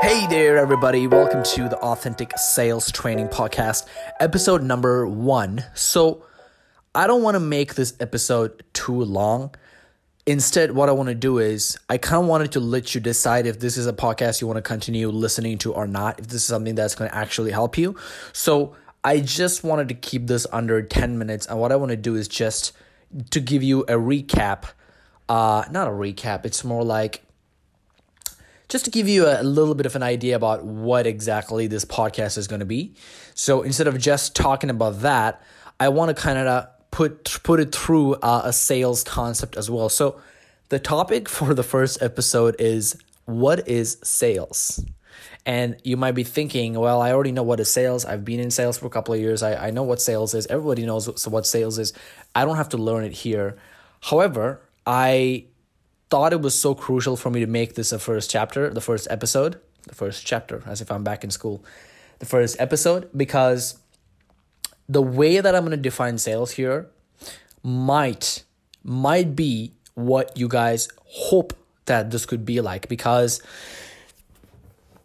Hey there, everybody. Welcome to the Authentic Sales Training Podcast, episode number one. So, I don't want to make this episode too long. Instead, what I want to do is, I kind of wanted to let you decide if this is a podcast you want to continue listening to or not, if this is something that's going to actually help you. So, I just wanted to keep this under 10 minutes. And what I want to do is just to give you a recap. Uh, not a recap, it's more like just to give you a little bit of an idea about what exactly this podcast is going to be. So instead of just talking about that, I want to kind of put put it through uh, a sales concept as well. So the topic for the first episode is what is sales? And you might be thinking, well, I already know what is sales. I've been in sales for a couple of years. I, I know what sales is. Everybody knows what sales is. I don't have to learn it here. However, I thought it was so crucial for me to make this a first chapter, the first episode, the first chapter, as if I'm back in school, the first episode, because the way that I'm going to define sales here might might be what you guys hope that this could be like because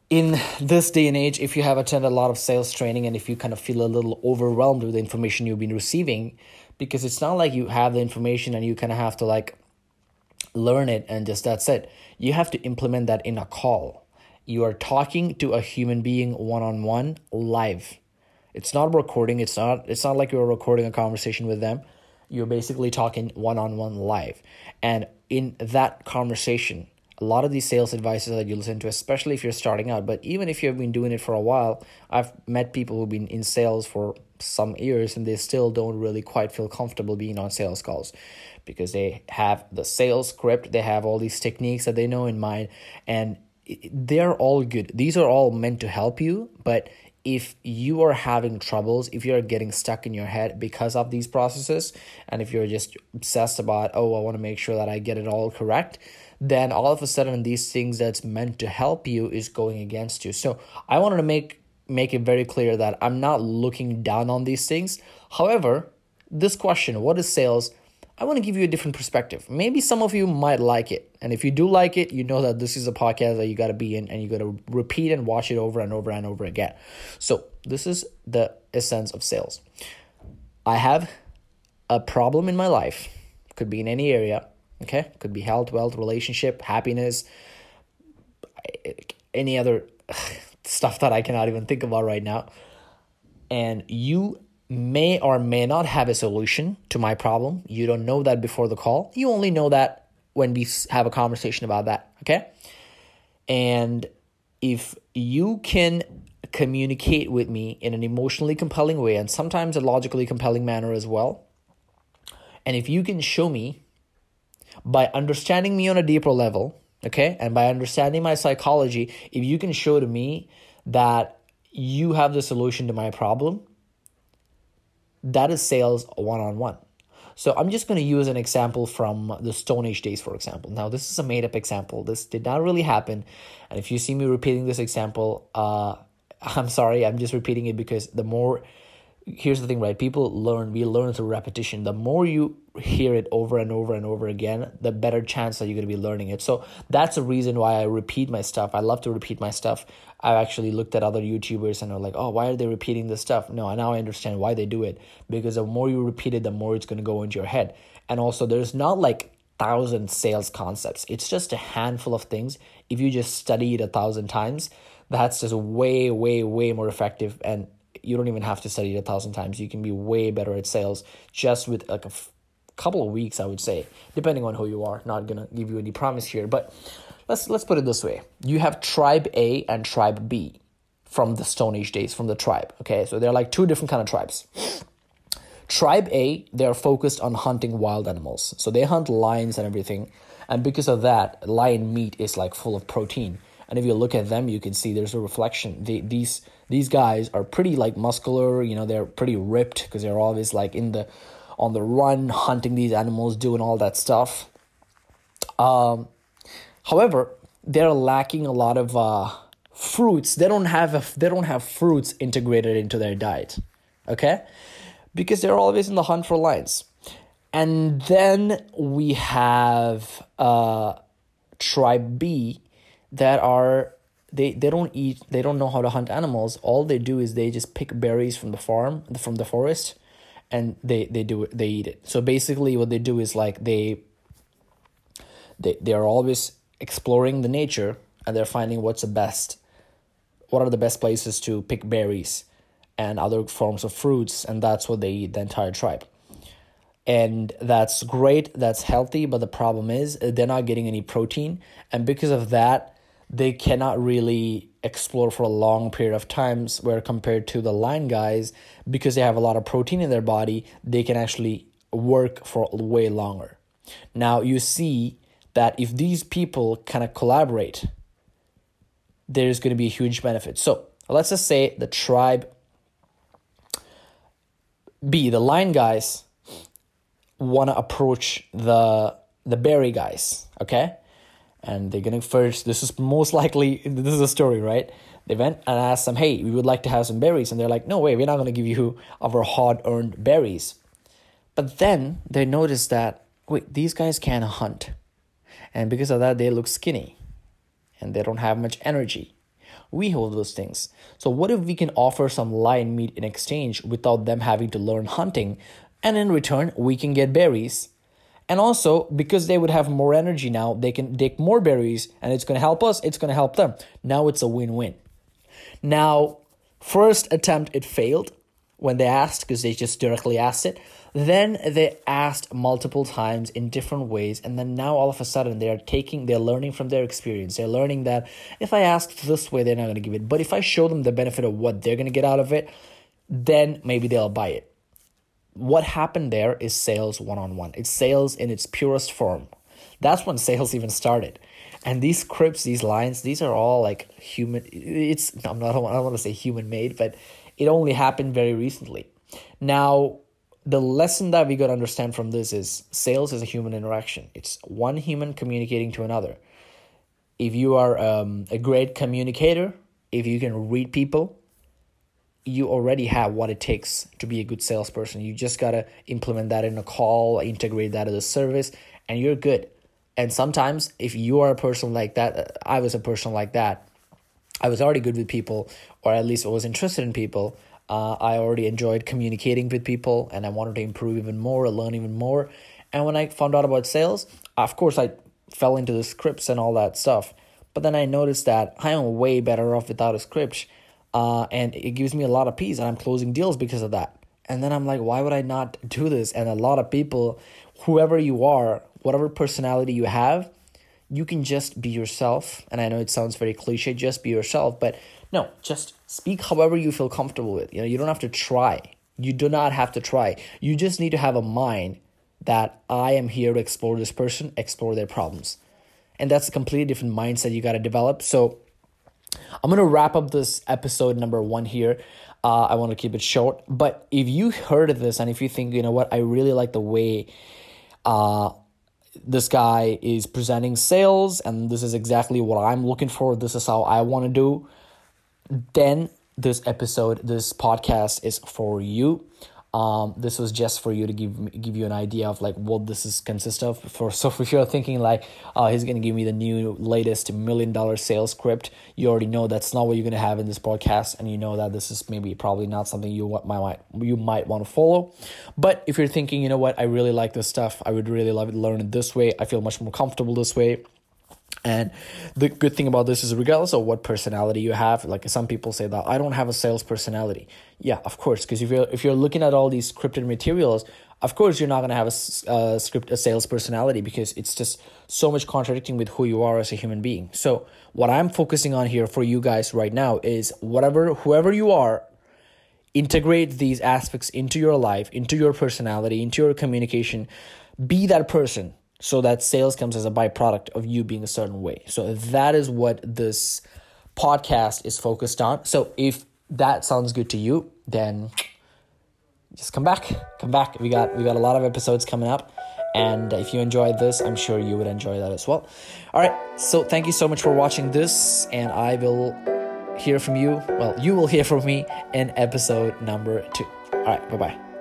in this day and age if you have attended a lot of sales training and if you kind of feel a little overwhelmed with the information you've been receiving because it's not like you have the information and you kind of have to like learn it and just that's it. You have to implement that in a call. You are talking to a human being one on one live. It's not recording. It's not it's not like you're recording a conversation with them. You're basically talking one on one live. And in that conversation, a lot of these sales advices that you listen to, especially if you're starting out, but even if you've been doing it for a while, I've met people who've been in sales for some years and they still don't really quite feel comfortable being on sales calls because they have the sales script, they have all these techniques that they know in mind, and they're all good. These are all meant to help you, but if you are having troubles, if you're getting stuck in your head because of these processes, and if you're just obsessed about, oh, I want to make sure that I get it all correct, then all of a sudden these things that's meant to help you is going against you. So I wanted to make make it very clear that I'm not looking down on these things. However, this question, what is sales? I want to give you a different perspective. Maybe some of you might like it. And if you do like it, you know that this is a podcast that you got to be in and you got to repeat and watch it over and over and over again. So, this is the essence of sales. I have a problem in my life, could be in any area, okay? Could be health, wealth, relationship, happiness, any other stuff that I cannot even think about right now. And you may or may not have a solution to my problem. You don't know that before the call. You only know that when we have a conversation about that, okay? And if you can communicate with me in an emotionally compelling way and sometimes a logically compelling manner as well, and if you can show me by understanding me on a deeper level, okay, and by understanding my psychology, if you can show to me that you have the solution to my problem, that is sales one on one. So I'm just going to use an example from the Stone Age days, for example. Now, this is a made up example. This did not really happen. And if you see me repeating this example, uh, I'm sorry, I'm just repeating it because the more here's the thing, right? People learn, we learn through repetition. The more you hear it over and over and over again, the better chance that you're going to be learning it. So that's a reason why I repeat my stuff. I love to repeat my stuff. I've actually looked at other YouTubers and are like, oh, why are they repeating this stuff? No, now I understand why they do it. Because the more you repeat it, the more it's going to go into your head. And also, there's not like thousand sales concepts. It's just a handful of things. If you just study it a thousand times, that's just way, way, way more effective and you don't even have to study it a thousand times. You can be way better at sales just with like a f- couple of weeks, I would say, depending on who you are. Not gonna give you any promise here, but let's let's put it this way: you have tribe A and tribe B from the Stone Age days, from the tribe. Okay, so they're like two different kind of tribes. Tribe A, they're focused on hunting wild animals, so they hunt lions and everything, and because of that, lion meat is like full of protein. And if you look at them, you can see there's a reflection. They, these these guys are pretty like muscular you know they're pretty ripped because they're always like in the on the run hunting these animals doing all that stuff. Um however they're lacking a lot of uh fruits. They don't have a, they don't have fruits integrated into their diet okay? Because they're always in the hunt for lions. And then we have uh tribe b that are they they don't eat they don't know how to hunt animals. All they do is they just pick berries from the farm from the forest and they they do it they eat it. So basically what they do is like they they they are always exploring the nature and they're finding what's the best what are the best places to pick berries and other forms of fruits and that's what they eat the entire tribe. And that's great that's healthy but the problem is they're not getting any protein. And because of that they cannot really explore for a long period of times where compared to the line guys because they have a lot of protein in their body they can actually work for way longer. Now you see that if these people kind of collaborate there's going to be a huge benefit. So let's just say the tribe b the line guys want to approach the the berry guys okay and they're gonna first. This is most likely this is a story right? They went and asked them hey we would like to have some berries. And they're like no way we're not gonna give you our hard earned berries. But then they noticed that wait these guys can't hunt. And because of that they look skinny. And they don't have much energy. We hold those things. So what if we can offer some lion meat in exchange without them having to learn hunting? And in return we can get berries and also, because they would have more energy now, they can take more berries and it's going to help us, it's going to help them. Now it's a win win. Now, first attempt, it failed when they asked because they just directly asked it. Then they asked multiple times in different ways, and then now all of a sudden they are taking, they're learning from their experience. They're learning that if I ask this way, they're not going to give it. But if I show them the benefit of what they're going to get out of it, then maybe they'll buy it what happened there is sales one on one. It's sales in its purest form. That's when sales even started. And these scripts, these lines, these are all like human. It's I'm not I don't want to say human made, but it only happened very recently. Now, the lesson that we got to understand from this is sales is a human interaction. It's one human communicating to another. If you are um, a great communicator, if you can read people, you already have what it takes to be a good salesperson. You just got to implement that in a call, integrate that as a service, and you're good. And sometimes, if you are a person like that, I was a person like that, I was already good with people, or at least I was interested in people. Uh, I already enjoyed communicating with people, and I wanted to improve even more, learn even more. And when I found out about sales, of course, I fell into the scripts and all that stuff. But then I noticed that I am way better off without a script uh, and it gives me a lot of peace and i'm closing deals because of that. And then i'm like why would i not do this? And a lot of people whoever you are whatever personality you have you can just be yourself. And i know it sounds very cliche just be yourself but no just speak however you feel comfortable with. You know you don't have to try. You do not have to try. You just need to have a mind that i am here to explore this person explore their problems. And that's a completely different mindset you got to develop. So I'm going to wrap up this episode number one here. Uh, I want to keep it short. But if you heard of this and if you think, you know what, I really like the way uh, this guy is presenting sales and this is exactly what I'm looking for, this is how I want to do, then this episode, this podcast is for you. Um, this was just for you to give give you an idea of like what this is consist of. For so if you're thinking like, oh, he's gonna give me the new latest million dollar sales script, you already know that's not what you're gonna have in this podcast, and you know that this is maybe probably not something you might might you might want to follow. But if you're thinking, you know what, I really like this stuff, I would really love to learn it this way. I feel much more comfortable this way. And the good thing about this is, regardless of what personality you have, like some people say that I don't have a sales personality. Yeah, of course, because if you're if you're looking at all these scripted materials, of course you're not gonna have a, script a sales personality because it's just so much contradicting with who you are as a human being. So what I'm focusing on here for you guys right now is whatever whoever you are, integrate these aspects into your life, into your personality, into your communication. Be that person so that sales comes as a byproduct of you being a certain way. So that is what this podcast is focused on. So if that sounds good to you, then just come back. Come back. We got we got a lot of episodes coming up. And if you enjoyed this, I'm sure you would enjoy that as well. All right. So thank you so much for watching this, and I will hear from you. Well, you will hear from me in episode number two. All right. Bye bye.